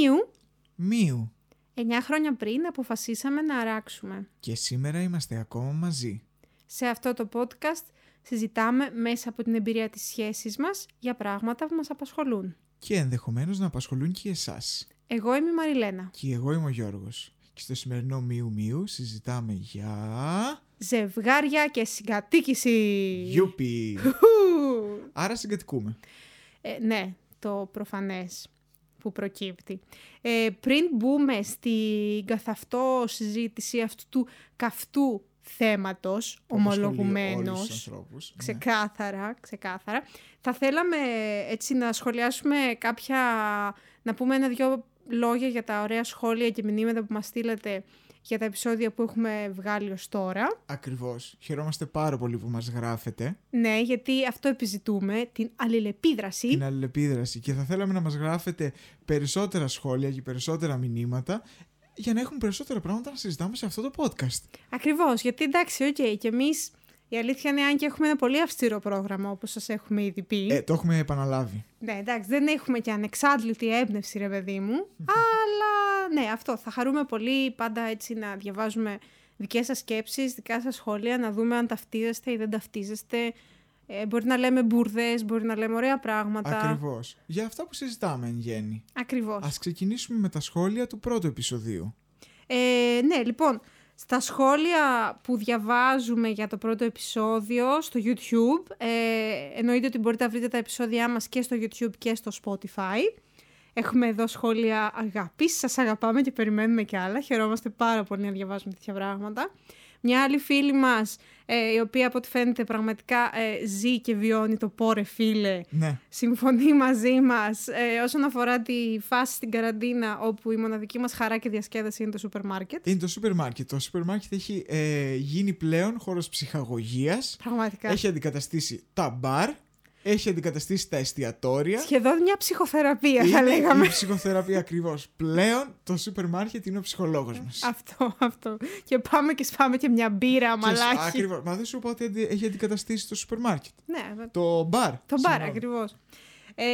Μίου, Μίου. 9 χρόνια πριν αποφασίσαμε να αράξουμε. Και σήμερα είμαστε ακόμα μαζί. Σε αυτό το podcast συζητάμε μέσα από την εμπειρία της σχέσης μας για πράγματα που μας απασχολούν. Και ενδεχομένως να απασχολούν και εσάς. Εγώ είμαι η Μαριλένα. Και εγώ είμαι ο Γιώργος. Και στο σημερινό Μίου Μίου συζητάμε για... Ζευγάρια και συγκατοίκηση. Γιούπι! Χου! Άρα συγκατοικούμε. Ε, ναι, το προφανές που προκύπτει. Ε, πριν μπούμε στην καθαυτό συζήτηση αυτού του καυτού θέματος, που απασχολεί όλους ομολογουμένως, τους ανθρώπους. Ναι. Ξεκάθαρα, ξεκάθαρα. Θα θέλαμε έτσι να σχολιάσουμε κάποια, να πούμε ένα-δυο λόγια για τα ωραία σχόλια και μηνύματα που μας στείλετε για τα επεισόδια που έχουμε βγάλει ως τώρα. Ακριβώς. Χαιρόμαστε πάρα πολύ που μας γράφετε Ναι, γιατί αυτό επιζητούμε, την αλληλεπίδραση. την αλληλεπίδραση και θα θέλαμε να μας γράφετε περισσότερα σχόλια και περισσότερα μηνύματα για να έχουμε περισσότερα πράγματα να συζητάμε σε αυτό το podcast. Ακριβώς, γιατί εντάξει, οκ, και εμείς η αλήθεια είναι αν και έχουμε ένα πολύ αυστηρό πρόγραμμα όπως σας έχουμε ήδη πει. Ε, το έχουμε επαναλάβει. Ναι, εντάξει, δεν έχουμε και ανεξάντλητη έμπνευση, ρε παιδί μου. αλλά ναι, αυτό. Θα χαρούμε πολύ πάντα έτσι να διαβάζουμε δικές σας σκέψεις, δικά σας σχόλια, να δούμε αν ταυτίζεστε ή δεν ταυτίζεστε. Ε, μπορεί να λέμε μπουρδες, μπορεί να λέμε ωραία πράγματα. Ακριβώς. Για αυτά που συζητάμε εν γέννη. Ακριβώς. Ας ξεκινήσουμε με τα σχόλια του πρώτου επεισοδίου. Ε, ναι, λοιπόν, στα σχόλια που διαβάζουμε για το πρώτο επεισόδιο στο YouTube, ε, εννοείται ότι μπορείτε να βρείτε τα επεισόδια μας και στο YouTube και στο Spotify. Έχουμε εδώ σχόλια αγάπης, σας αγαπάμε και περιμένουμε κι άλλα. Χαιρόμαστε πάρα πολύ να διαβάζουμε τέτοια πράγματα. Μια άλλη φίλη μας, ε, η οποία από ό,τι φαίνεται πραγματικά ε, ζει και βιώνει το πόρε φίλε, Ναι. συμφωνεί μαζί μας ε, όσον αφορά τη φάση στην καραντίνα όπου η μοναδική μας χαρά και διασκέδαση είναι το σούπερ μάρκετ. Είναι το σούπερ μάρκετ. Το σούπερ μάρκετ έχει ε, γίνει πλέον χώρος ψυχαγωγίας. Πραγματικά. Έχει αντικαταστήσει τα μπαρ. Έχει αντικαταστήσει τα εστιατόρια. Σχεδόν μια ψυχοθεραπεία θα Είναι λέγαμε. η ψυχοθεραπεία ακριβώς. Πλέον το σούπερ μάρκετ είναι ο ψυχολόγος μας. Αυτό, αυτό. Και πάμε και σπάμε και μια μπύρα, μαλάκι. Ακριβώς. Μα δεν σου είπα ότι αντι- έχει αντικαταστήσει το σούπερ μάρκετ. Ναι, Το μπαρ. το μπαρ Συγγνώμη. ακριβώς. Ε,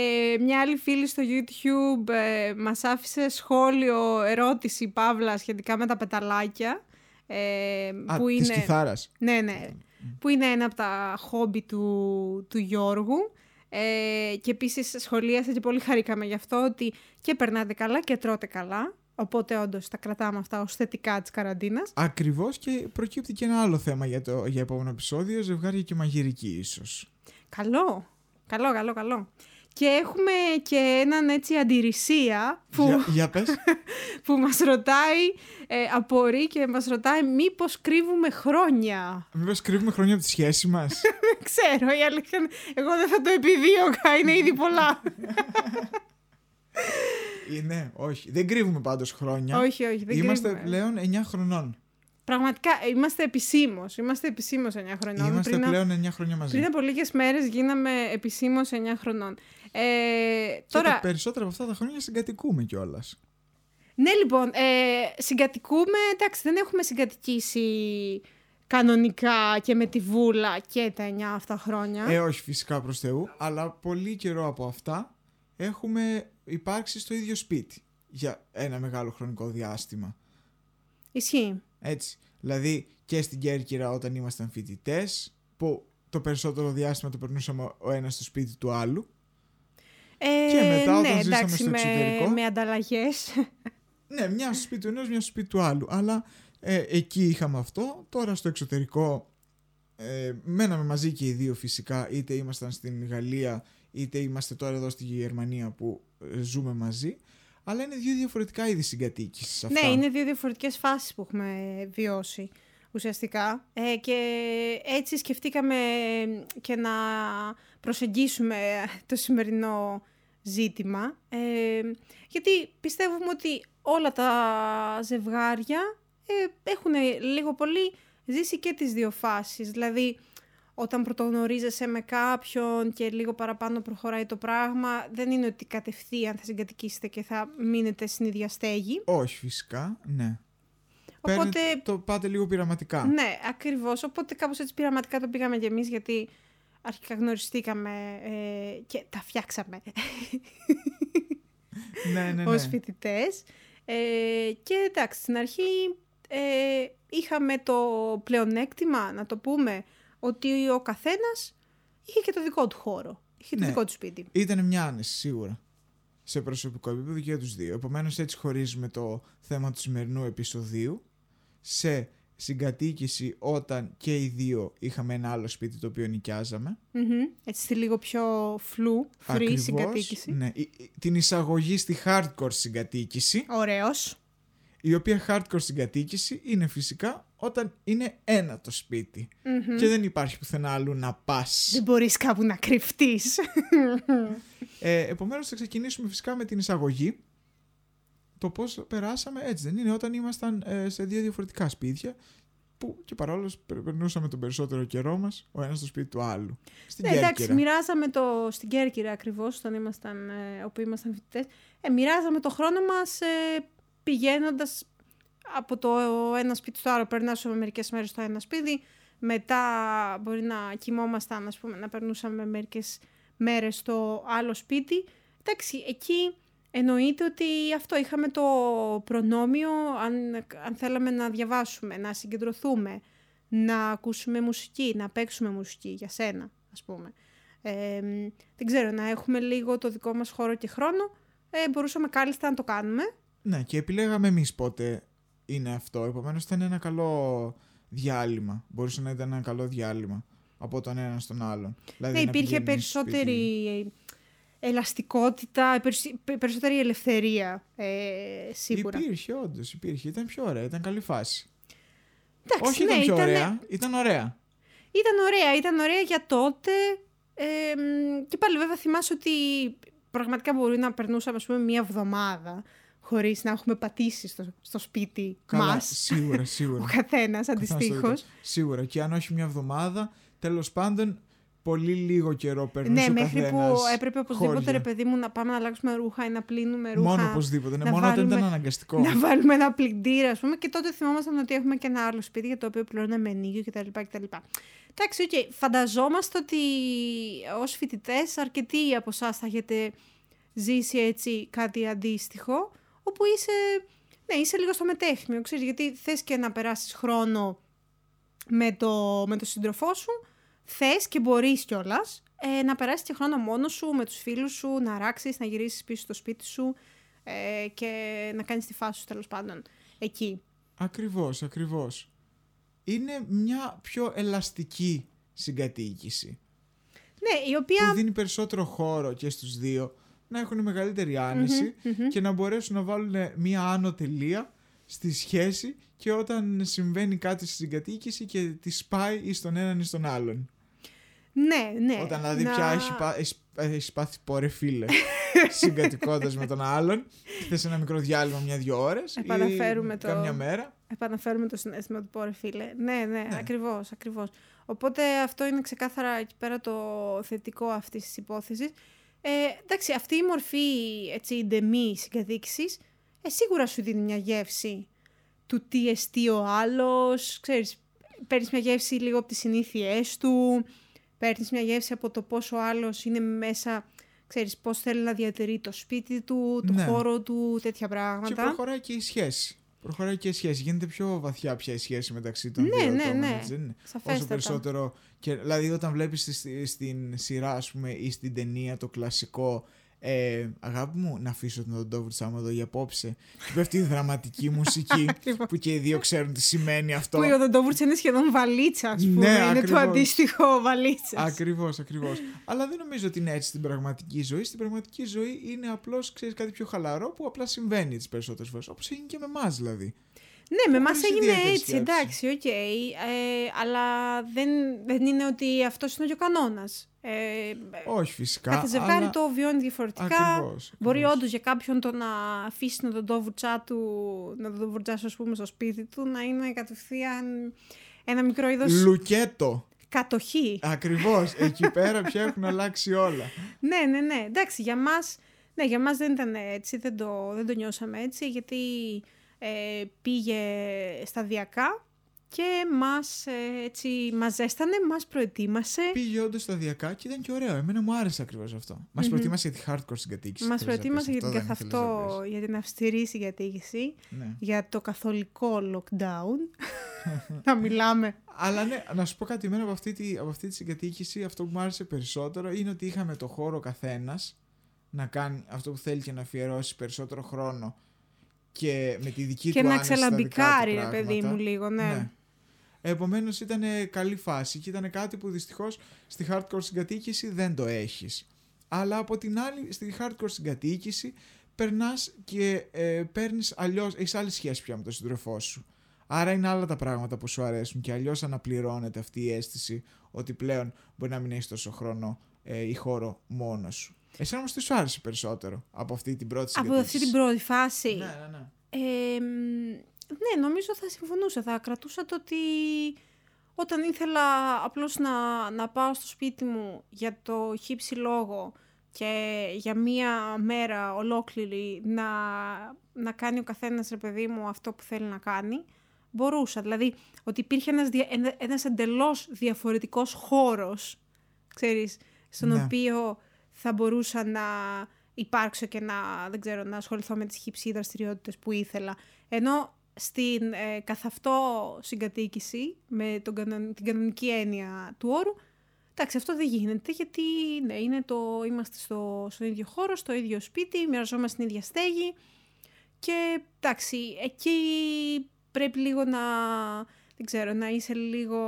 μια άλλη φίλη στο YouTube ε, μας άφησε σχόλιο, ερώτηση, παύλα, σχετικά με τα πεταλάκια. Ε, Α, που της είναι... κιθάρας. Ναι, ναι. Που είναι ένα από τα χόμπι του, του Γιώργου. Ε, και επίσης σχολίασε και πολύ χαρήκαμε γι' αυτό ότι και περνάτε καλά και τρώτε καλά. Οπότε όντως τα κρατάμε αυτά ως θετικά της καραντίνας. Ακριβώς και προκύπτει και ένα άλλο θέμα για το για επόμενο επεισόδιο, ζευγάρια και μαγειρική ίσως. Καλό. Καλό, καλό, καλό. Και έχουμε και έναν έτσι αντιρρησία που, Για, για πες. που μας ρωτάει, ε, απορεί και μας ρωτάει μήπως κρύβουμε χρόνια; Μήπως κρύβουμε χρόνια από τη σχέση μας; Δεν ξέρω, η αλήθεια είναι, εγώ δεν θα το επιδίωκα, είναι ήδη πολλά. είναι, όχι. Δεν κρύβουμε πάντως χρόνια. όχι, όχι, δεν Είμαστε κρύβουμε. πλέον 9 χρονών. Πραγματικά, ε, είμαστε επισήμως. Είμαστε επισήμως 9 χρονών. Είμαστε πριν, πλέον 9 χρόνια μαζί. πριν από λίγες μέρες γίναμε επισήμως 9 χρονών. Ε, Και τώρα, τα περισσότερα από αυτά τα χρόνια συγκατοικούμε κιόλας. ναι, λοιπόν, ε, συγκατοικούμε. Εντάξει, δεν έχουμε συγκατοικήσει κανονικά και με τη βούλα και τα 9 αυτά χρόνια. Ε, όχι φυσικά προς Θεού, αλλά πολύ καιρό από αυτά έχουμε υπάρξει στο ίδιο σπίτι για ένα μεγάλο χρονικό διάστημα. Ισχύει. Έτσι. Δηλαδή και στην Κέρκυρα όταν ήμασταν φοιτητές, που το περισσότερο διάστημα το περνούσαμε ο ένας στο σπίτι του άλλου. Ε, Και μετά, όταν ναι, ζήσαμε εντάξει, στο με, εξωτερικό. με ανταλλαγές. Ναι, μια στο σπίτι του ενός, μια στο σπίτι του άλλου. Αλλά ε, εκεί είχαμε αυτό. Τώρα στο εξωτερικό ε, μέναμε μαζί και οι δύο φυσικά. Είτε ήμασταν στην Γαλλία, είτε είμαστε τώρα εδώ στη Γερμανία που ε, ζούμε μαζί. Αλλά είναι δύο διαφορετικά είδη συγκατοίκησης αυτά. Ναι, είναι δύο διαφορετικές φάσεις που έχουμε βιώσει ουσιαστικά. Ε, και έτσι σκεφτήκαμε και να προσεγγίσουμε το σημερινό ζήτημα. Ε, γιατί πιστεύουμε ότι όλα τα ζευγάρια ε, έχουν λίγο πολύ ζήσει και τις δύο φάσεις. Δηλαδή όταν πρωτογνωρίζεσαι με κάποιον και λίγο παραπάνω προχωράει το πράγμα, δεν είναι ότι κατευθείαν θα συγκατοικήσετε και θα μείνετε στην ίδια στέγη. Όχι φυσικά, ναι. Οπότε, Παίρνετε- το πάτε λίγο πειραματικά. ναι, ακριβώς. Οπότε κάπως έτσι πειραματικά το πήγαμε κι εμείς, γιατί αρχικά γνωριστήκαμε ε, και τα φτιάξαμε. ναι, ναι, ναι. ως φοιτητές. Ε, και εντάξει, στην αρχή ε, είχαμε το πλεονέκτημα, να το πούμε, ότι ο καθένας είχε και το δικό του χώρο. Είχε το Ναι. δικό του σπίτι. Ήταν μια άνεση σίγουρα. Σε προσωπικό επίπεδο και για τους δύο. Επομένως έτσι χωρίζουμε το θέμα του σημερινού επεισοδίου σε συγκατοίκηση όταν και οι δύο είχαμε ένα άλλο σπίτι το οποίο νοικιάζαμε. Μμμ. Έτσι στη λίγο πιο φλου, free Ακριβώς, συγκατοίκηση. Ναι, η- η- την εισαγωγή στη hardcore συγκατοίκηση, Ωραίος. Η οποία hardcore συγκατοίκηση είναι φυσικά όταν είναι ένα το σπιτι Μμμ. και δεν υπάρχει πουθενά αλλού να πας. Δεν μπορείς κάπου να κρυφτείς. Ε, επομένως θα ξεκινήσουμε φυσικά με την εισαγωγή. Το πώς περάσαμε έτσι δεν είναι όταν ήμασταν ε, σε δύο διαφορετικά σπίτια που και παρόλος περνούσαμε τον περισσότερο καιρό μας ο ένας στο σπίτι του άλλου. Στην Ναι, εντάξει, Κέρκυρα. μοιράζαμε το στην Κέρκυρα ακριβώς, όταν ήμασταν, ε, όπου ήμασταν φοιτητές. Ε, μοιράζαμε το χρόνο μας ε, πηγαίνοντας από το ένα σπίτι στο άλλο. Περνάσαμε μερικές μέρες στο ένα σπίτι. Μετά μπορεί να κοιμόμασταν, ας πούμε, να περνούσαμε μερικές μέρες στο άλλο σπίτι. Εντάξει, εκεί εννοείται ότι αυτό είχαμε το προνόμιο, αν, αν θέλαμε να διαβάσουμε, να συγκεντρωθούμε, να ακούσουμε μουσική, να παίξουμε μουσική για σένα, ας πούμε. Ε, δεν ξέρω, να έχουμε λίγο το δικό μας χώρο και χρόνο, ε, μπορούσαμε κάλλιστα να το κάνουμε. Ναι, και επιλέγαμε εμείς πότε είναι αυτό. Επομένως ήταν ένα καλό διάλειμμα. Μπορούσε να ήταν ένα καλό διάλειμμα από τον ένα στον άλλον. Δηλαδή, ναι, να υπήρχε πηγαίνεις σπίτι- περισσότερη ελαστικότητα, περισ- περισσότερη ελευθερία, ε, σίγουρα. Υπήρχε, όντως, υπήρχε. Ήταν πιο ωραία, ήταν καλή φάση. Εντάξει, Όχι ναι, ήταν πιο ήτανε- ωραία, ήταν ωραία. Ήταν ωραία, ήταν ωραία για τότε. Ε, μ, και πάλι βέβαια θυμάσαι ότι πραγματικά μπορεί να περνούσαμε ας πούμε μία εβδομάδα χωρίς να έχουμε πατήσει στο, στο σπίτι Καλά, μας, Σίγουρα, ο σίγουρα. καθένας Καθένας το αντιστοίχως. ήταν. Σίγουρα. Και αν όχι μια εβδομάδα, τέλος πάντων, πολύ λίγο καιρό περνούσε Ναι, ο μέχρι που καθένας έπρεπε οπωσδήποτε χώρια. ρε παιδί μου να πάμε να αλλάξουμε ρούχα ή να πλύνουμε ρούχα. Μόνο οπωσδήποτε. Ναι, να μόνο όταν βάλουμε- ήταν αναγκαστικό. Να βάλουμε ένα πλυντήριο, ας πούμε, και τότε θυμόμασταν ότι έχουμε και ένα άλλο σπίτι για το οποίο πληρώναμε ενοίκιο κτλ. κτλ. Εντάξει, οκ. Φανταζόμαστε ότι ως φοιτητές αρκετοί από εσάς θα έχετε ζήσει έτσι κάτι αντίστοιχο, όπου είσαι, ναι, είσαι λίγο στο μετέχμιο, ξέρεις, γιατί θες και να περάσεις χρόνο με το, με το σύντροφό σου, θες και μπορείς κιόλας ε, να περάσεις και χρόνο μόνος σου, με τους φίλους σου, να ράξεις, να γυρίσεις πίσω στο σπίτι σου ε, και να κάνεις τη φάση σου τέλος πάντων εκεί. Ακριβώς, ακριβώς. Είναι μια πιο ελαστική συγκατοίκηση. Ναι, η Που οποία... δίνει περισσότερο χώρο και στους δύο να έχουν μεγαλύτερη άνεση μμμ. και να μπορέσουν να βάλουν μια άνω τελεία στη σχέση και όταν συμβαίνει κάτι στη συγκατοίκηση και τη σπάει ή στον έναν ή στον άλλον. Ναι, ναι. Όταν δηλαδή να- πια έχει, πά- έχει, έχεις πάθει πόρε φίλε συγκατοικώντας με τον άλλον και θες ένα μικρό διάλειμμα μια-δυο ώρες Επαναφέρουμε ή το- κάμια μέρα. Επαναφέρουμε το συνέστημα του πόρε φίλε. Ναι, ναι, Ναι. ακριβώς, ακριβώς. Οπότε αυτό είναι ξεκάθαρα εκεί πέρα το θετικό αυτής της υπόθεσης. Ε, εντάξει, αυτή η μορφή έτσι, εντεμή συγκατοίκησης ε, σίγουρα σου δίνει μια γεύση του τι εστί ο άλλος, ξέρεις, παίρνεις μια γεύση λίγο από τις συνήθειές του, παίρνεις μια γεύση από το πόσο ο άλλος είναι μέσα, ξέρεις, πώς θέλει να διατηρεί το σπίτι του, το Ναι. χώρο του, τέτοια Και πράγματα. προχωράει και η σχέση. Προχωράει και η σχέση. Γίνεται πιο βαθιά πια η σχέση μεταξύ των Ναι, δύο ναι, ατόμων, ναι. έτσι δεν είναι; Όσο Σαφέστατα. περισσότερο. Και, δηλαδή, όταν βλέπεις στην σειρά, ας πούμε, ή στην ταινία το κλασικό. Ε, αγάπη μου, να αφήσω τον Ντόβουρτ άμα εδώ για απόψε. Και πέφτει η δραματική μουσική Ακριβώς. που και οι δύο ξέρουν τι σημαίνει αυτό. Που η οδοντόβουρτς είναι σχεδόν βαλίτσα, ας πούμε. Ναι, είναι ακριβώς. το αντίστοιχο βαλίτσας. Ακριβώς, ακριβώς. Αλλά δεν νομίζω ότι είναι έτσι στην πραγματική ζωή. Στην πραγματική ζωή είναι απλώς, ξέρεις, κάτι πιο χαλαρό που απλά συμβαίνει τις περισσότερες φορές. Όπως έγινε και με εμάς δηλαδή. Ναι, με εμάς χωρίς έγινε ιδιαίτερη έτσι, σκέψη. εντάξει, οκ. ε, αλλά δεν, δεν είναι ότι αυτός είναι και ο κανόνας. Ε, Όχι φυσικά. κάθε ζευγάρι αλλά... το βιώνει διαφορετικά. Ακριβώς, Μπορεί ακριβώς. όντως για κάποιον το να αφήσει την οδοντόβουρτσά του, να τον οδοντοβουρτσάσει, ας πούμε, στο σπίτι του, να είναι κατευθείαν ένα μικρό είδος Λουκέτο. κατοχή. Ακριβώς. Εκεί πέρα πια έχουν αλλάξει όλα. Ναι, ναι, ναι. Εντάξει, για μας, ναι, για μας δεν ήταν έτσι, δεν το, δεν το νιώσαμε έτσι, γιατί ε, πήγε σταδιακά και μας, ε, έτσι, μας ζέστανε, μας προετοίμασε. Πήγε όντως σταδιακά και ήταν και ωραίο. Εμένα μου άρεσε ακριβώς αυτό. Μας Μμμ. προετοίμασε για τη hardcore συγκατοίκηση. Μας Θέλεις να προετοίμασε πεις για την αυτό, δεν ήθελες να καθαυτό, για την αυστηρή συγκατοίκηση, πεις. Ναι. για το καθολικό lockdown. να μιλάμε. Αλλά ναι, να σου πω κάτι εμένα από αυτή, τη, από αυτή τη συγκατοίκηση, αυτό που μου άρεσε περισσότερο είναι ότι είχαμε το χώρο καθένας να κάνει αυτό που θέλει και να αφιερώσει περισσότερο χρόνο και με τη δική και του να άνεση στα δικά του ξελαμπικάρει, ρε παιδί πράγματα. μου, λίγο, ναι. Επομένως ήταν καλή φάση και ήταν κάτι που δυστυχώς στη hardcore συγκατοίκηση δεν το έχεις. Αλλά από την άλλη, στη hardcore συγκατοίκηση περνάς και ε, παίρνεις αλλιώς. Έχεις άλλη σχέση πια με τον σύντροφό σου. Άρα είναι άλλα τα πράγματα που σου αρέσουν και αλλιώς αναπληρώνεται αυτή η αίσθηση ότι πλέον μπορεί να μην έχεις τόσο χρόνο ε, ή χώρο μόνος σου. Εσένα όμως τι σου άρεσε περισσότερο από αυτή την πρώτη Από συγκατοίκηση. αυτή την πρώτη φάση. Ναι, ναι, ναι. Ε, μ, ναι, νομίζω θα συμφωνούσα. Θα κρατούσα το ότι όταν ήθελα απλώς να, να πάω στο σπίτι μου για το χύψη λόγο και για μία μέρα ολόκληρη να, να κάνει ο καθένας, ρε παιδί μου, αυτό που θέλει να κάνει, μπορούσα. Δηλαδή, ότι υπήρχε ένας, δια- ένα- ένας εντελώς διαφορετικός χώρος, ξέρεις, στον Ναι. οποίο θα μπορούσα να υπάρξω και να, δεν ξέρω, να ασχοληθώ με τις χύψη δραστηριότητες που ήθελα. Ενώ στην ε, καθ' αυτό συγκατοίκηση, με τον, κανον- την κανονική έννοια του όρου, εντάξει, αυτό δεν γίνεται γιατί ναι, είναι το, είμαστε στο, στον ίδιο χώρο, στο ίδιο σπίτι, μοιραζόμαστε την ίδια στέγη και εντάξει, εκεί πρέπει λίγο να, δεν ξέρω, να είσαι λίγο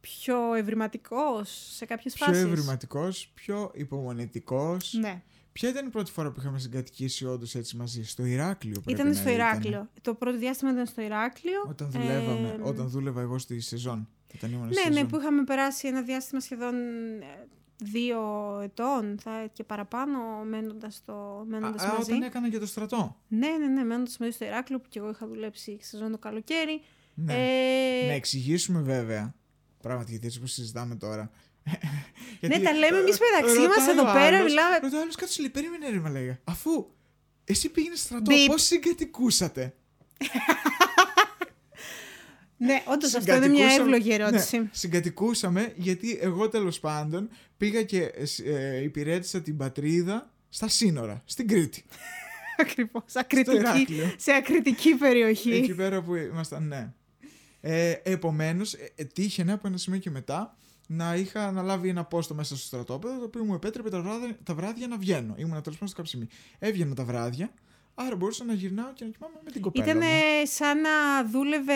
πιο ευρηματικός σε κάποιες Πιο φάσεις. ευρηματικός, πιο υπομονετικό. Ναι. Ποια ήταν η πρώτη φορά που είχαμε συγκατοικήσει όντως έτσι μαζί, στο Ηράκλειο. πρέπει Ήταν να στο Ηράκλειο. Το πρώτο διάστημα ήταν στο Ηράκλειο. Όταν δουλεύαμε, Ε, όταν δούλευα εγώ στη σεζόν. Όταν ήμουν στη Ναι, ναι, σεζόν. που είχαμε περάσει ένα διάστημα σχεδόν ε, δύο ετών θα, και παραπάνω μένοντας, στο, μένοντας Α, α, μαζί. όταν έκανα και το στρατό. Ναι, ναι, ναι, μένοντας μαζί στο Ηράκλειο που και εγώ είχα δουλέψει σεζόν το καλοκαίρι. Ναι. Ε, Να εξηγήσουμε βέβαια. Πράγματι, γιατί έτσι που συζητάμε τώρα. Ναι, τα λέμε εμείς ε, μεταξύ μας ρωτάει εδώ ο πέρα, άλλος- μιλάμε- Ρωτάει ο άλλος κάτω λέει, περίμενε ρε μαλέγα. Αφού εσύ πήγαινες στρατό, Μπιπ. πώς συγκατοικούσατε; ναι, όντως αυτό είναι μια Συγκατοικούσαμε- εύλογη ερώτηση. Ναι, συγκατοικούσαμε γιατί εγώ τέλος πάντων πήγα και ε, υπηρέτησα την πατρίδα στα σύνορα, στην Κρήτη. Ακριβώς, Στο ακριτική, Ηράκλειο. σε ακριτική περιοχή. Εκεί πέρα που ήμασταν, ναι. Ε, Επομένως, ε, τύχαινε από ένα σημείο και μετά να είχα αναλάβει ένα πόστο μέσα στο στρατόπεδο το οποίο μου επέτρεπε τα βράδια, τα βράδια να βγαίνω. Ήμουν τέλος πάντων στο κάποιο σημείο. Έβγαινα τα βράδια, άρα μπορούσα να γυρνάω και να κοιμάμαι με την κοπέλα. Ήταν μου. σαν να δούλευε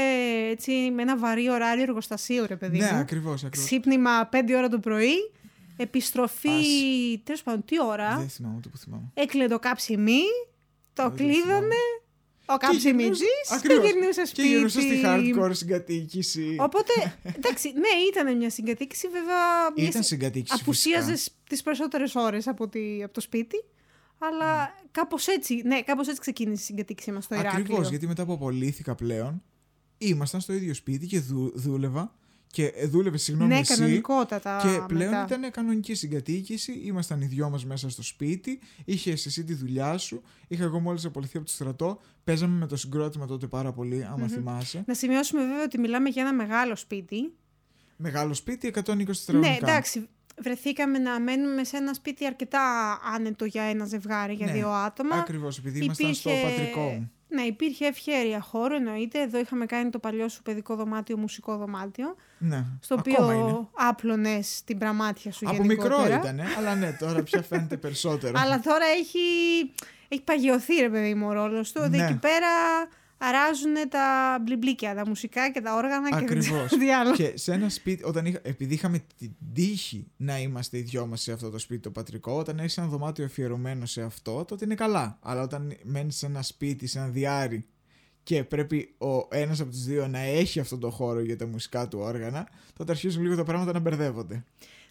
έτσι, με ένα βαρύ ωράριο εργοστασίου, ρε παιδί Ναι, μου. ακριβώς. Ακριβώς. Ξύπνημα 5 ώρα το πρωί, επιστροφή, Ας. τέλος πάντων, τι ώρα, Δεν θυμάμαι ούτε που θυμάμαι. έκλεινε το κάψιμί, το Δεν κλείδωνε, θυμάμαι. Ο κάψιμιτζής και Ακριβώς. γυρνούσε Και σπίτι. γυρνούσα στη hardcore συγκατοίκηση. Οπότε, εντάξει, ναι, ήταν μια συγκατοίκηση, βέβαια, μια Ήταν συ- συγκατοίκηση. απουσίαζες φυσικά. τις περισσότερες ώρες από, τη, από το σπίτι, αλλά κάπως έτσι, ναι, κάπως έτσι ξεκίνησε η συγκατοίκησή μας στο Ηράκλειο. Ακριβώς, γιατί μετά που απολύθηκα πλέον, ήμασταν στο ίδιο σπίτι και δου, δούλευα. Και ε, δούλευε, συγγνώμη, ναι, εσύ. κανονικότατα Και πλέον μετά. ήταν κανονική συγκατοίκηση. Ήμασταν οι δυο μας μέσα στο σπίτι. Είχε εσύ τη δουλειά σου. Είχα εγώ μόλις απολυθεί από το στρατό. Παίζαμε με το συγκρότημα τότε πάρα πολύ, άμα Μμμ. θυμάσαι. Να σημειώσουμε βέβαια ότι μιλάμε για ένα μεγάλο σπίτι. Μεγάλο σπίτι, 120 τετραγωνικά. Ναι, εντάξει. Βρεθήκαμε να μένουμε σε ένα σπίτι αρκετά άνετο για ένα ζευγάρι, για Ναι, δύο άτομα. Ακριβώς, επειδή ήμασταν στο πατρικό μου. Ναι, υπήρχε ευχέρεια χώρο, εννοείται. Εδώ είχαμε κάνει το παλιό σου παιδικό δωμάτιο, μουσικό δωμάτιο. Ναι, Στο ακόμα είναι. οποίο άπλωνες την πραμάτια σου Από μικρό γενικότερα. ήταν, αλλά ναι, τώρα πια φαίνεται περισσότερο. Αλλά τώρα έχει, έχει παγιωθεί, ρε παιδί μου, ο ρόλος του. Ότι Ναι. εκεί πέρα αράζουν τα μπλιμπλίκια, τα μουσικά και τα όργανα και δεν ξέρω Ακριβώς. τι άλλο. Και σε ένα σπίτι, όταν είχα, επειδή είχαμε την τύχη να είμαστε οι δυο μας σε αυτό το σπίτι το πατρικό, όταν έχεις ένα δωμάτιο αφιερωμένο σε αυτό, τότε είναι καλά. Αλλά όταν μένεις σε ένα σπίτι, σε ένα διάρρη και πρέπει ο ένας από τους δύο να έχει αυτό το χώρο για τα μουσικά του όργανα, τότε αρχίζουν λίγο τα πράγματα να μπερδεύονται.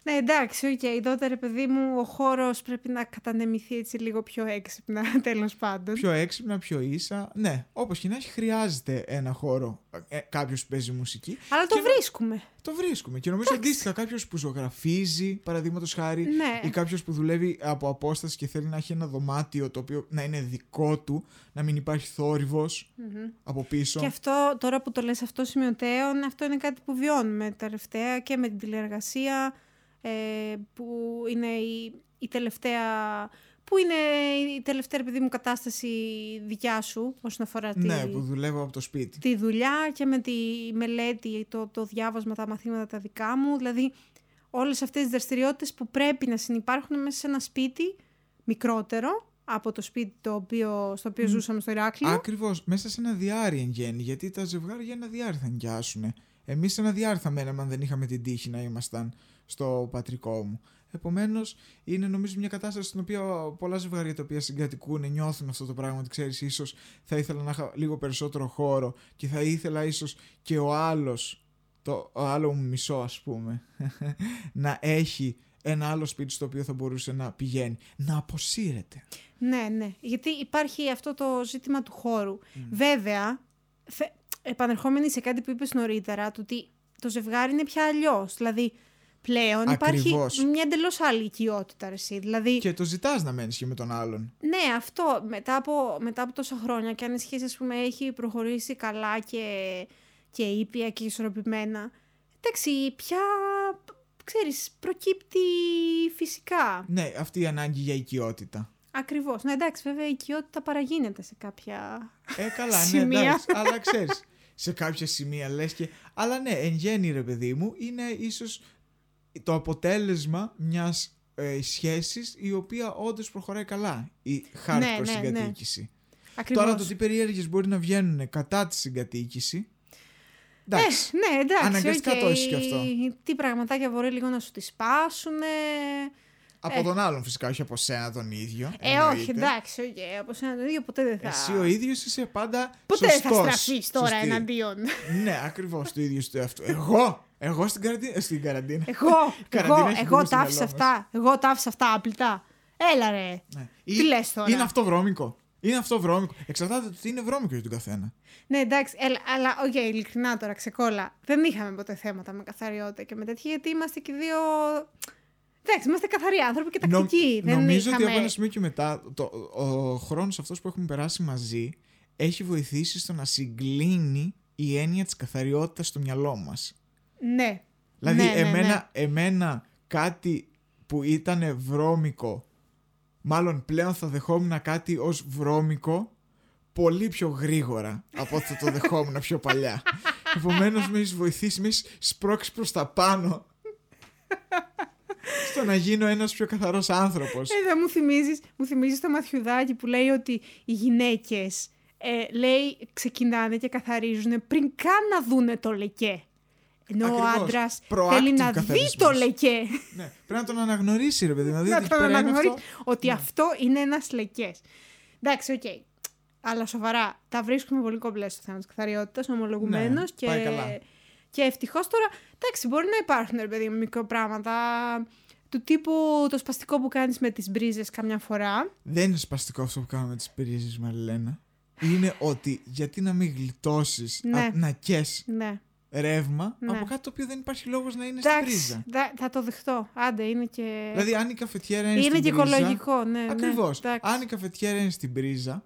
Ναι, εντάξει, οκ. Okay. Τότε, ρε παιδί μου, ο χώρος πρέπει να κατανεμηθεί έτσι λίγο πιο έξυπνα, τέλος πάντων. Πιο έξυπνα, πιο ίσα. Ναι, όπως και να έχει, χρειάζεται ένα χώρο ε, κάποιος που παίζει μουσική. Αλλά το βρίσκουμε. Το βρίσκουμε. Και νομίζω αντίστοιχα κάποιος που ζωγραφίζει, παραδείγματος χάρη, ναι. ή κάποιος που δουλεύει από απόσταση και θέλει να έχει ένα δωμάτιο το οποίο να είναι δικό του, να μην υπάρχει από πίσω. Και αυτό, τώρα που το λες αυτό σημειωτέων, αυτό είναι κάτι που βιώνουμε τα τελευταία και με την τηλεεργασία ε, που είναι η, η τελευταία που είναι η τελευταία επειδή μου κατάσταση δικιά σου όσον αφορά τη, ναι, που δουλεύω από το σπίτι. τη δουλειά και με τη μελέτη, το, το διάβασμα, τα μαθήματα τα δικά μου. Δηλαδή όλες αυτές τις δραστηριότητες που πρέπει να συνεπάρχουν μέσα σε ένα σπίτι μικρότερο από το σπίτι το οποίο, στο οποίο ζούσαμε στο Ηράκλειο. Ακριβώς, μέσα σε ένα διάρρη εν γέννη, γιατί τα ζευγάρια ένα διάρρη θα νοικιάσουν. Εμείς ένα διάρρη θα μέναμε αν δεν είχαμε την τύχη να ήμασταν στο πατρικό μου. Επομένως, είναι νομίζω μια κατάσταση στην οποία πολλά ζευγάρια τα οποία συγκατοικούν νιώθουν αυτό το πράγμα. Ότι ξέρεις, ίσως θα ήθελα να είχα λίγο περισσότερο χώρο και θα ήθελα ίσως και ο άλλος, το άλλο μου μισό ας πούμε, να έχει ένα άλλο σπίτι στο οποίο θα μπορούσε να πηγαίνει. Να αποσύρεται. Ναι, ναι. Γιατί υπάρχει αυτό το ζήτημα του χώρου. Βέβαια, επανερχόμενοι σε κάτι που είπες νωρίτερα, το ότι το ζευγάρι είναι πια αλλιώς. Δηλαδή, πλέον υπάρχει μια εντελώς άλλη οικειότητα. Εσύ. Δηλαδή... Και το ζητάς να μένεις και με τον άλλον. Ναι, αυτό. Μετά από, μετά από τόσα χρόνια και αν η σχέση ας πούμε, έχει προχωρήσει καλά και, και ήπια και ισορροπημένα. Εντάξει, πια ξέρεις, προκύπτει φυσικά. Ναι, αυτή η ανάγκη για οικειότητα. Ακριβώς. Ναι, εντάξει, βέβαια η οικειότητα παραγίνεται σε κάποια. Ε, καλά, ναι, εντάξει, αλλά ξέρεις. Σε κάποια σημεία λες και. Αλλά ναι, εν γέννη, ρε παιδί μου, είναι ίσως το αποτέλεσμα μιας ε, σχέσης η οποία όντως προχωράει καλά. Η χάρη ναι, προς ναι, ναι. συγκατοίκηση. Ακριβώς. Τώρα το τι περίεργε μπορεί να βγαίνουν κατά τη συγκατοίκηση. Εντάξει. Ε, ναι, εντάξει. Αναγκαστικά okay. το έχεις και αυτό. Τι πραγματάκια μπορεί λίγο να σου τη σπάσουν. Από ε. τον άλλον φυσικά, όχι από σένα τον ίδιο. Ε, εννοείται. όχι, εντάξει, okay. από σένα τον ίδιο ποτέ δεν θα. Εσύ ο ίδιος είσαι πάντα. Ποτέ δεν θα στραφείς τώρα Σωστή. εναντίον. ναι, ακριβώς το ίδιο του εαυτού. Εγώ! Εγώ στην καραντίνα. Στην καραντίνα. Εγώ, εγώ, εγώ τα άφησα αυτά. Εγώ τα άφησα αυτά άπλυτα. Έλα ρε. Ναι. Τι λες τώρα; Είναι αυτό βρώμικο. Είναι αυτό βρώμικο. Εξαρτάται το τι είναι βρώμικο για τον καθένα. Ναι, εντάξει, έλα, αλλά ok, okay, ειλικρινά τώρα, ξεκόλλα. Δεν είχαμε ποτέ θέματα με καθαριότητα και με τέτοια, γιατί είμαστε και δύο Εντάξει, είμαστε καθαροί άνθρωποι και τακτικοί. Νο, νομίζω είχαμε... ότι από ένα σημείο και μετά το, ο χρόνος αυτός που έχουμε περάσει μαζί έχει βοηθήσει στο να συγκλίνει η έννοια της καθαριότητας στο μυαλό μας. Ναι. Δηλαδή, ναι, ναι, εμένα, ναι. εμένα κάτι που ήταν βρώμικο, μάλλον πλέον θα δεχόμουν κάτι ως βρώμικο πολύ πιο γρήγορα από ό,τι θα το δεχόμουν πιο παλιά. Επομένως, με έχεις βοηθήσει, με έχεις σπρώξει προς τα πάνω στο να γίνω ένας πιο καθαρός άνθρωπος. Εδώ μου θυμίζεις, μου θυμίζεις το μαθιουδάκι που λέει ότι οι γυναίκες ε, λέει ξεκινάνε και καθαρίζουν πριν καν να δούνε το λεκέ. Ενώ Ακριβώς. ο άντρα θέλει να δει το λεκέ. Ναι, πρέπει να τον αναγνωρίσει, ρε παιδί. Να, δει να τον αναγνωρίσει ότι ναι. αυτό είναι ένας λεκές. Εντάξει, ok. Okay. Αλλά σοβαρά, τα βρίσκουμε πολύ κομπλές στο θέμα της καθαριότητας, ομολογουμένως. Ναι, και... Πάει καλά. Και ευτυχώς τώρα, εντάξει, μπορεί να υπάρχουν, ρε παιδί, μικροπράγματα του τύπου το σπαστικό που κάνεις με τις μπρίζες καμιά φορά. Δεν είναι σπαστικό αυτό που κάνω με τις μπρίζες, Μαριλένα. Είναι ότι γιατί να μην γλιτώσεις, ναι. να κες ναι. Ρεύμα ναι. από κάτι το οποίο δεν υπάρχει λόγος να είναι στην πρίζα. Δα, θα το δεχτώ. Άντε, είναι και... Δηλαδή, αν η καφετιέρα είναι, είναι στην και πρίζα... οικολογικό, ναι. Ακριβώς. Ναι, αν η καφετιέρα είναι στην πρίζα,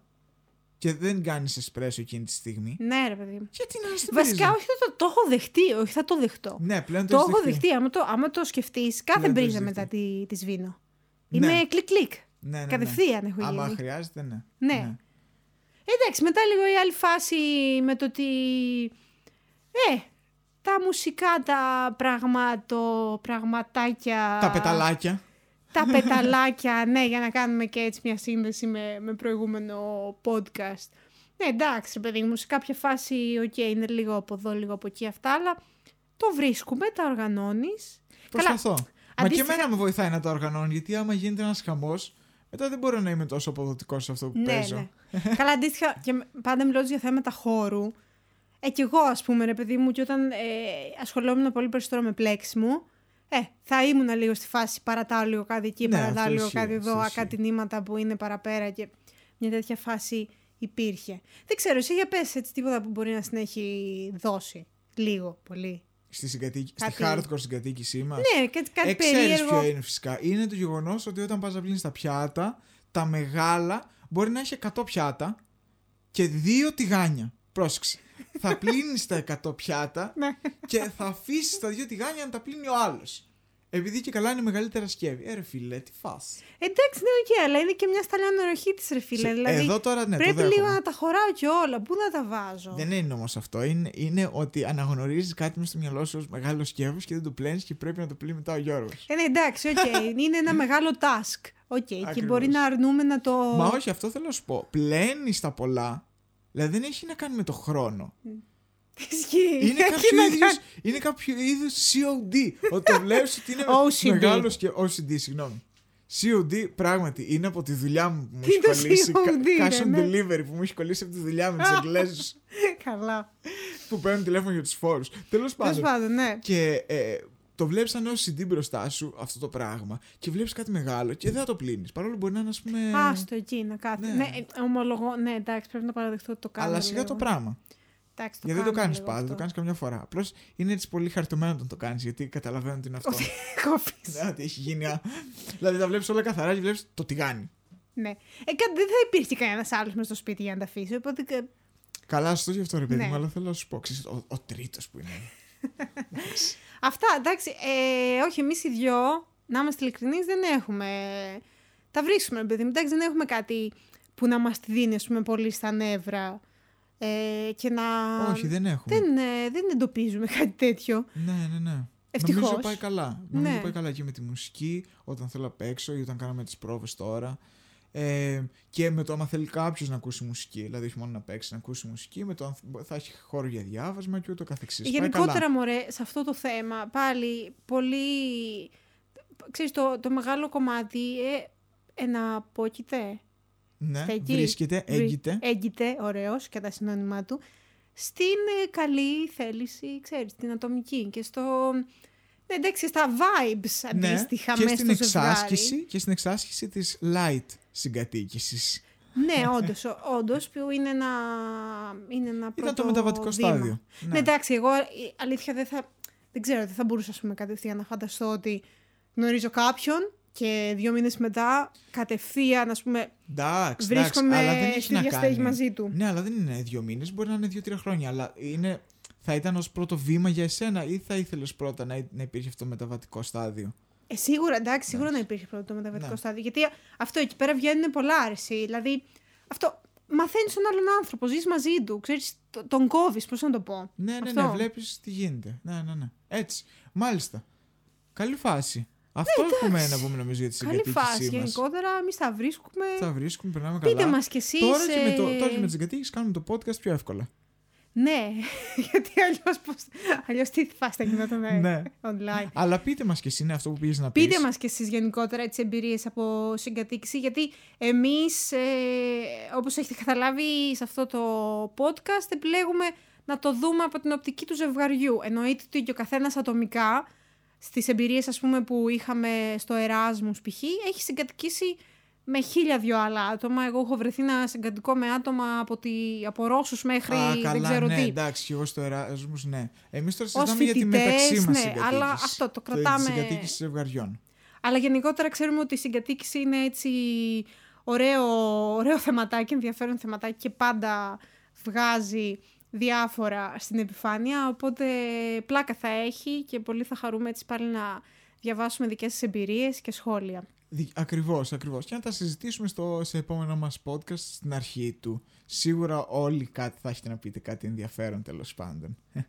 και δεν κάνεις εσπρέσο εκείνη τη στιγμή. Ναι, ρε παιδί μου. Γιατί να στην Βασικά, όχι, το, το έχω δεχτεί, όχι θα το δεχτώ. Ναι, πλέον το, το έχω δεχτεί. Άμα το, άμα το σκεφτείς, κάθε μπρίζα μετά τη, τη σβήνω. Ναι. Είμαι κλικ-κλικ. Ναι, ναι, ναι. Κατευθείαν έχω γίνει. Άμα χρειάζεται, ναι. ναι. ναι. Εντάξει, μετά λίγο η άλλη φάση με το ότι. Ε, τα μουσικά, τα πραγματο, πραγματάκια. Τα πεταλάκια τα πεταλάκια, ναι, για να κάνουμε και έτσι μια σύνδεση με, με προηγούμενο podcast. Ναι, εντάξει, παιδί μου, σε κάποια φάση, ok, okay, είναι λίγο από εδώ, λίγο από εκεί αυτά, αλλά το βρίσκουμε, τα οργανώνεις. Προσπαθώ. Καλά, Μα αντίστοιχα... και εμένα με βοηθάει να τα οργανώνω, γιατί άμα γίνεται ένας χαμός, μετά δεν μπορώ να είμαι τόσο αποδοτικός σε αυτό που ναι, παίζω. Ναι. Καλά, αντίστοιχα, και πάντα μιλώντα για θέματα χώρου. Ε, κι εγώ, ας πούμε, ρε παιδί μου, και όταν ε, ασχολόμουν πολύ περισσότερο με πλέξιμο, Ε, θα ήμουν λίγο στη φάση παρατάω λίγο κάτι εκεί, Ναι, παρατάω αυτό λίγο ισχύει, κάτι αυτό εδώ, ισχύει. κάτι νήματα που είναι παραπέρα και μια τέτοια φάση υπήρχε. Δεν ξέρω, εσύ για πες έτσι τίποτα που μπορεί να συνέχει δώσει. Λίγο, πολύ. Στη, συγκατοίκη, στη Κάτι- hardcore συγκατοίκησή μας. Ναι, κάτι, κάτι Ε, ξέρεις περίεργο. ποιο είναι φυσικά. Είναι το γεγονός ότι όταν πας να πλύνεις τα πιάτα, τα μεγάλα μπορεί να έχει 100 πιάτα και δύο τηγάνια. Πρόσεξε. θα πλύνεις τα 100 πιάτα Ναι. και θα αφήσεις τα δύο τηγάνια να τα πλύνει ο άλλος. Επειδή και καλά είναι μεγαλύτερα σκεύη. Ε, ρε φίλε, τι φάση. Εντάξει, ναι, οκ, αλλά είναι και μια σταλιά νεροχύτης, ρε φίλε. Σε- δηλαδή, Εδώ τώρα ναι, πρέπει το δέχομαι. λίγο να τα χωράω και όλα. Πού να τα βάζω; Δεν είναι όμως αυτό. Είναι, είναι ότι αναγνωρίζεις κάτι μες στο μυαλό σου ως μεγάλο σκεύος και δεν το πλένεις και πρέπει να το πλύνει μετά ο Γιώργος. Ε, ναι, εντάξει, οκ. είναι ένα μεγάλο task. Ok, και Ακριβώς. μπορεί να αρνούμαι να το. Μα όχι, αυτό θέλω να σου πω. Πλένεις τα πολλά. Δηλαδή δεν έχει να κάνει με το χρόνο. Ισχύει. Είναι Έχει κάποιο να είδους, κάνει- είναι κάποιο είδους COD. Ότι το βλέπεις ότι είναι OCD. μεγάλος και OCD, συγγνώμη. COD πράγματι είναι από τη δουλειά μου που μου Τι έχει είναι το κολλήσει. COD, ρε, Cash on ναι. delivery που μου έχει κολλήσει από τη δουλειά με του Εγγλέζου Καλά. που παίρνουν τηλέφωνο για τους φόρους. Τέλος Τέλος πάντων. πάντων, ναι. Και ε, το βλέπεις σαν OCD μπροστά σου αυτό το πράγμα και βλέπεις κάτι μεγάλο και δεν θα το πλύνεις. Παρόλο που μπορεί να είναι, ας πούμε. Άστο εκεί να κάθεται. ναι. Ναι, ε, ομολογώ, ναι, εντάξει, πρέπει να παραδεχτώ ότι το κάνω. αλλά σιγά λίγο. το πράγμα. Εντάξει, το γιατί δεν το κάνω κάνεις λίγο πάντα, αυτό. το κάνεις καμιά φορά. Απλώς είναι έτσι πολύ χαρτωμένο όταν το κάνεις γιατί καταλαβαίνω ότι είναι αυτό. Κόφεις. Ναι, ότι έχει γίνει. α- δηλαδή τα βλέπεις όλα καθαρά και βλέπεις το τηγάνι. Ναι. Ε, κα- δεν θα υπήρχε κανένας άλλος μες στο σπίτι για να τα αφήσω. Οπότε. και- Καλά, σου το γι' αυτό ρε παιδί Ναι. μου, αλλά θέλω να σου πω. Ξέρεις, ο, ο τρίτος που είναι. Αυτά, εντάξει. Ε, όχι, εμείς οι δυο, να είμαστε ειλικρινείς, δεν έχουμε. Τα βρίσκουμε, παιδί μου. Εντάξει, δεν έχουμε κάτι που να μας τη δίνει, ας πούμε, πολύ στα νεύρα. Ε, και να. Όχι, δεν έχουμε. δεν, ε, δεν εντοπίζουμε κάτι τέτοιο. Ναι, ναι, ναι. Ευτυχώς. Νομίζω πάει καλά. Νομίζω Ναι. πάει καλά και με τη μουσική, όταν θέλω να παίξω ή όταν κάναμε τις πρόβες τώρα. Ε, και με το άμα θέλει κάποιος να ακούσει μουσική, δηλαδή όχι μόνο να παίξει, να ακούσει μουσική, με το αν θα έχει χώρο για διάβασμα και ούτω καθεξής. Πάει Γενικότερα, καλά. μωρέ, σε αυτό το θέμα, πάλι πολύ. Ξέρεις, το, το μεγάλο κομμάτι ε, εναπόκειται. Ναι, στέκει. βρίσκεται, Βρι- έγκυται. Έγκυται, ωραίος, και τα συνώνυμά του. Στην ε, καλή θέληση, ξέρεις, την ατομική και στο... Ναι, εντάξει, στα vibes αντίστοιχα Ναι, και μέσα στην στο ζευγάρι. εξάσκηση και στην εξάσκηση της light συγκατοίκησης. Ναι, όντως, ο- όντως, που είναι ένα, είναι ένα Ήταν πρώτο το μεταβατικό βήμα. στάδιο. Ναι. εντάξει, εγώ η αλήθεια δεν θα. Δεν ξέρω, δεν θα μπορούσα ας πούμε, κατευθείαν να φανταστώ ότι γνωρίζω κάποιον και δύο μήνες μετά κατευθείαν, ας πούμε, Εντάξει, βρίσκομαι εντάξει, αλλά δεν έχει στη να ίδια στέγη κάνει. μαζί του. Ναι, αλλά δεν είναι δύο μήνες, μπορεί να είναι δύο-τρία χρόνια. Αλλά είναι, θα ήταν ως πρώτο βήμα για εσένα ή θα ήθελες πρώτα να, να υπήρχε αυτό το μεταβατικό στάδιο; Ε, σίγουρα, εντάξει, σίγουρα να υπήρχε πρώτο το μεταβατικό Ναι. στάδιο. Γιατί αυτό εκεί πέρα βγαίνουν πολλά άρεση. Δηλαδή, αυτό μαθαίνεις τον άλλον άνθρωπο, ζεις μαζί του, ξέρεις, το- τον κόβεις, πώς να το πω. Ναι, ναι, Αυτό. ναι, βλέπεις τι γίνεται. Ναι, ναι, ναι. Έτσι. Μάλιστα. Καλή φάση. Αυτό έχουμε να πούμε νομίζω για τη Ναι, Καλή φάση. συγκατοίκησή μας. Γενικότερα, εμείς τα βρίσκουμε. Θα βρίσκουμε, περνάμε καλά. Πείτε μας κι εσείς. Τώρα και, με το, τώρα και με τη συγκατοίκηση κάνουμε το podcast πιο εύκολα. Ναι, γιατί αλλιώς αλλιώς τι φάση θα γινόταν ε, Ναι. online. Αλλά πείτε μας κι εσύ, είναι αυτό που πήγες να πεις. Πείτε μας και εσείς γενικότερα τις εμπειρίες από συγκατοίκηση, γιατί εμείς, ε, όπως έχετε καταλάβει σε αυτό το podcast, επιλέγουμε να το δούμε από την οπτική του ζευγαριού. Εννοείται ότι και ο καθένας ατομικά, στις εμπειρίες ας πούμε που είχαμε στο Εράσμους π.χ., έχει συγκατοικήσει με χίλια δυο άλλα άτομα. Εγώ έχω βρεθεί να συγκατοικώ με άτομα από, τη, από Ρώσους μέχρι Α, δεν καλά, ξέρω ναι, τι. εντάξει, και εγώ στο Εράσμους, ναι. Εμείς τώρα Ως συζητάμε για τη φοιτητές, μεταξύ μας ναι, συγκατοίκησης. αλλά αυτό το κρατάμε- Τη συγκατοίκηση ζευγαριών. Αλλά γενικότερα ξέρουμε ότι η συγκατοίκηση είναι έτσι ωραίο, ωραίο θεματάκι, ενδιαφέρον θεματάκι και πάντα βγάζει διάφορα στην επιφάνεια, οπότε πλάκα θα έχει και πολύ θα χαρούμε έτσι πάλι να διαβάσουμε δικές σας εμπειρίες και σχόλια. Δι- Ακριβώς, ακριβώς. Και να τα συζητήσουμε στο, σε επόμενο μας podcast στην αρχή του. Σίγουρα όλοι κάτι θα έχετε να πείτε, κάτι ενδιαφέρον τέλος πάντων.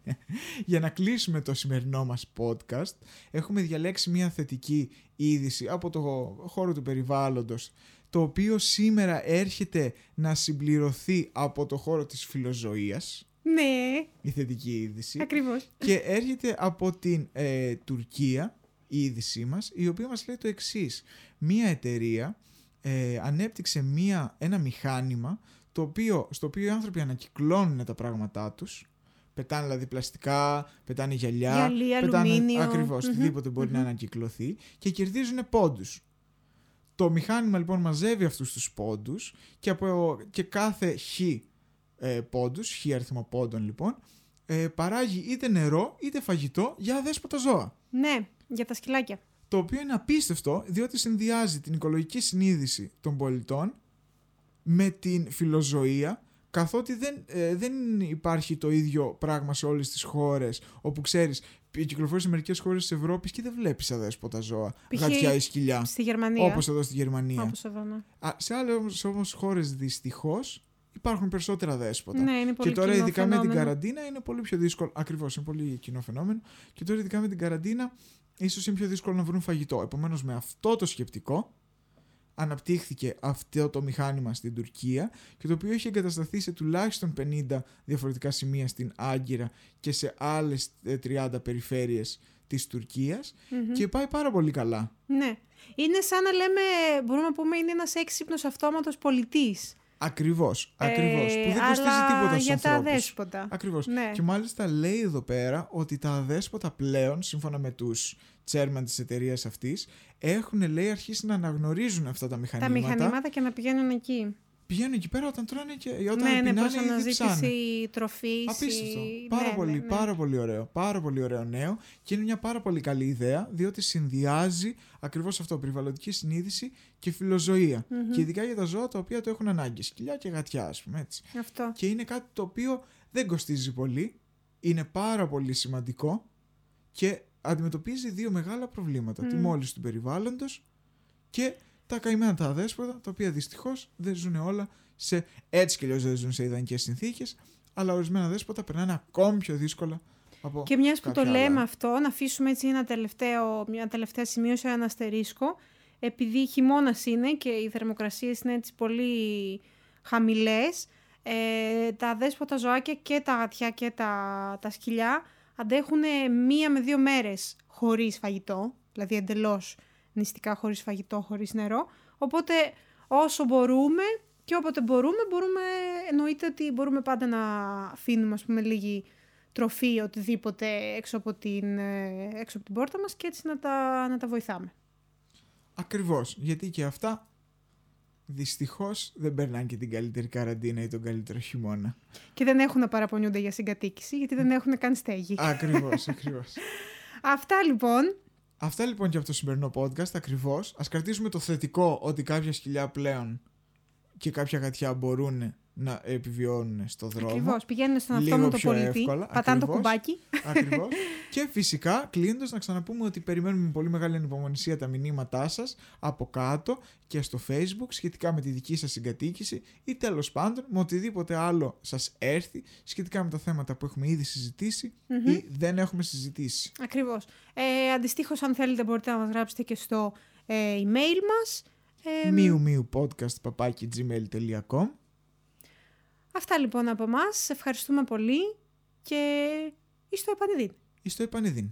Για να κλείσουμε το σημερινό μας podcast, έχουμε διαλέξει μια θετική είδηση από το χώρο του περιβάλλοντος, το οποίο σήμερα έρχεται να συμπληρωθεί από το χώρο της φιλοζωίας, Ναι, η θετική είδηση. ακριβώς. και έρχεται από την ε, Τουρκία η είδησή μας, η οποία μας λέει το εξής. Μία εταιρεία ε, ανέπτυξε μία, ένα μηχάνημα το οποίο, στο οποίο οι άνθρωποι ανακυκλώνουν τα πράγματά τους Πετάνε δηλαδή πλαστικά, πετάνε γυαλιά. Γυαλί, πετάνε αλουμίνιο. ακριβώς, Μμμ, οτιδήποτε μπορεί να μμμ. ανακυκλωθεί και κερδίζουν πόντους. Το μηχάνημα λοιπόν μαζεύει αυτούς τους πόντους και, από, και κάθε χ ε, πόντους, χ αριθμό πόντων λοιπόν, ε, παράγει είτε νερό είτε φαγητό για αδέσποτα ζώα. Ναι, για τα σκυλάκια. Το οποίο είναι απίστευτο διότι συνδυάζει την οικολογική συνείδηση των πολιτών με την φιλοζωία καθότι δεν, ε, δεν υπάρχει το ίδιο πράγμα σε όλες τις χώρες όπου ξέρεις κυκλοφορείς σε μερικές χώρες της Ευρώπης και δεν βλέπεις αδέσποτα ζώα, Π.χ. γατιά ή σκυλιά Στη Γερμανία. όπως εδώ στη Γερμανία. Όπως εδώ, ναι. Α, σε άλλες όμως χώρες δυστυχώς υπάρχουν περισσότερα δέσποτα. Ναι, είναι πολύ Και τώρα κοινό ειδικά με την φαινόμενο. καραντίνα είναι πολύ πιο δύσκολο. Ακριβώς, είναι πολύ κοινό φαινόμενο. Και τώρα ειδικά με την καραντίνα ίσως είναι πιο δύσκολο να βρουν φαγητό. Επομένως, με αυτό το σκεπτικό αναπτύχθηκε αυτό το μηχάνημα στην Τουρκία και το οποίο έχει εγκατασταθεί σε τουλάχιστον 50 διαφορετικά σημεία στην Άγκυρα και σε άλλες ε, 30 περιφέρειες της Τουρκίας Μμμ. και πάει πάρα πολύ καλά. Ναι. Είναι σαν να λέμε, μπορούμε να πούμε, είναι ένας έξυπνος αυτόματος πολιτής. Ακριβώς, ακριβώς. Ε, που δεν κοστίζει αλλά τίποτα στους για τα ανθρώπους. αδέσποτα. Ακριβώς. Ναι. Και μάλιστα λέει εδώ πέρα ότι τα αδέσποτα πλέον, σύμφωνα με τους chairman της εταιρείας αυτής, έχουν λέει αρχίσει να αναγνωρίζουν αυτά τα Τα μηχανήματα. μηχανήματα και να πηγαίνουν εκεί. Πηγαίνουν εκεί πέρα όταν τρώνε και όταν ναι, ναι, πεινάνε προς ή αναζήτηση διψάνε. τροφής. Απίστευτο. ή- Πάρα ναι, πολύ, ναι, ναι. πάρα πολύ ωραίο. Πάρα πολύ ωραίο νέο και είναι μια πάρα πολύ καλή ιδέα διότι συνδυάζει ακριβώς αυτό, περιβαλλοντική συνείδηση και φιλοζωία. Μμμ. Και ειδικά για τα ζώα τα οποία το έχουν ανάγκη. Σκυλιά και γατιά, ας πούμε έτσι. Αυτό. Και είναι κάτι το οποίο δεν κοστίζει πολύ, είναι πάρα πολύ σημαντικό και αντιμετωπίζει δύο μεγάλα προβλήματα. Τη Μμ. μόλυνση του περιβάλλοντος και τα καημένα τα αδέσποτα, τα οποία δυστυχώς δεν ζουν όλα σε έτσι κι αλλιώς δεν ζουν σε ιδανικές συνθήκες, αλλά ορισμένα δέσποτα περνάνε ακόμη πιο δύσκολα από Και μιας που το κάποια άλλα. λέμε αυτό, να αφήσουμε έτσι ένα τελευταίο, μια τελευταία σημείωση, ένα αστερίσκο, επειδή χειμώνας είναι και οι θερμοκρασίες είναι έτσι πολύ χαμηλές, ε, τα δέσποτα ζωάκια και τα γατιά και τα, τα σκυλιά αντέχουν μία με δύο μέρες χωρίς φαγητό, δηλαδή εντελώς νηστικά χωρίς φαγητό, χωρίς νερό. Οπότε όσο μπορούμε και όποτε μπορούμε, μπορούμε εννοείται ότι μπορούμε πάντα να αφήνουμε ας πούμε λίγη τροφή, οτιδήποτε έξω από την, ε, έξω από την πόρτα μας και έτσι να τα, να τα βοηθάμε. Ακριβώς, γιατί και αυτά δυστυχώς δεν περνάνε και την καλύτερη καραντίνα ή τον καλύτερο χειμώνα. Και δεν έχουν να παραπονιούνται για συγκατοίκηση, γιατί δεν έχουν καν στέγη. ακριβώς, ακριβώς. Αυτά λοιπόν. Αυτά λοιπόν και από το σημερινό podcast ακριβώς. Ας κρατήσουμε το θετικό ότι κάποια σκυλιά πλέον και κάποια γατιά μπορούν να επιβιώνουν στο δρόμο. Ακριβώς. Πηγαίνουν στον Λίγο αυτόματο πιο πολιτή, εύκολα, πατάνε το ακριβώς. κουμπάκι. Ακριβώς. και φυσικά, κλείνοντας, να ξαναπούμε ότι περιμένουμε με πολύ μεγάλη ανυπομονησία τα μηνύματά σας από κάτω και στο Facebook σχετικά με τη δική σας συγκατοίκηση ή τέλος πάντων με οτιδήποτε άλλο σας έρθει σχετικά με τα θέματα που έχουμε ήδη συζητήσει Μμμ. ή δεν έχουμε συζητήσει. Ακριβώς. Ε, Αντιστοίχως, αν θέλετε, μπορείτε να μας γράψετε και στο ε, email μας. Ε, Μίου μίου podcast παπάκι gmail.com Αυτά λοιπόν από εμάς. Ευχαριστούμε πολύ και εις το επανειδήν. ή στο επανειδήν.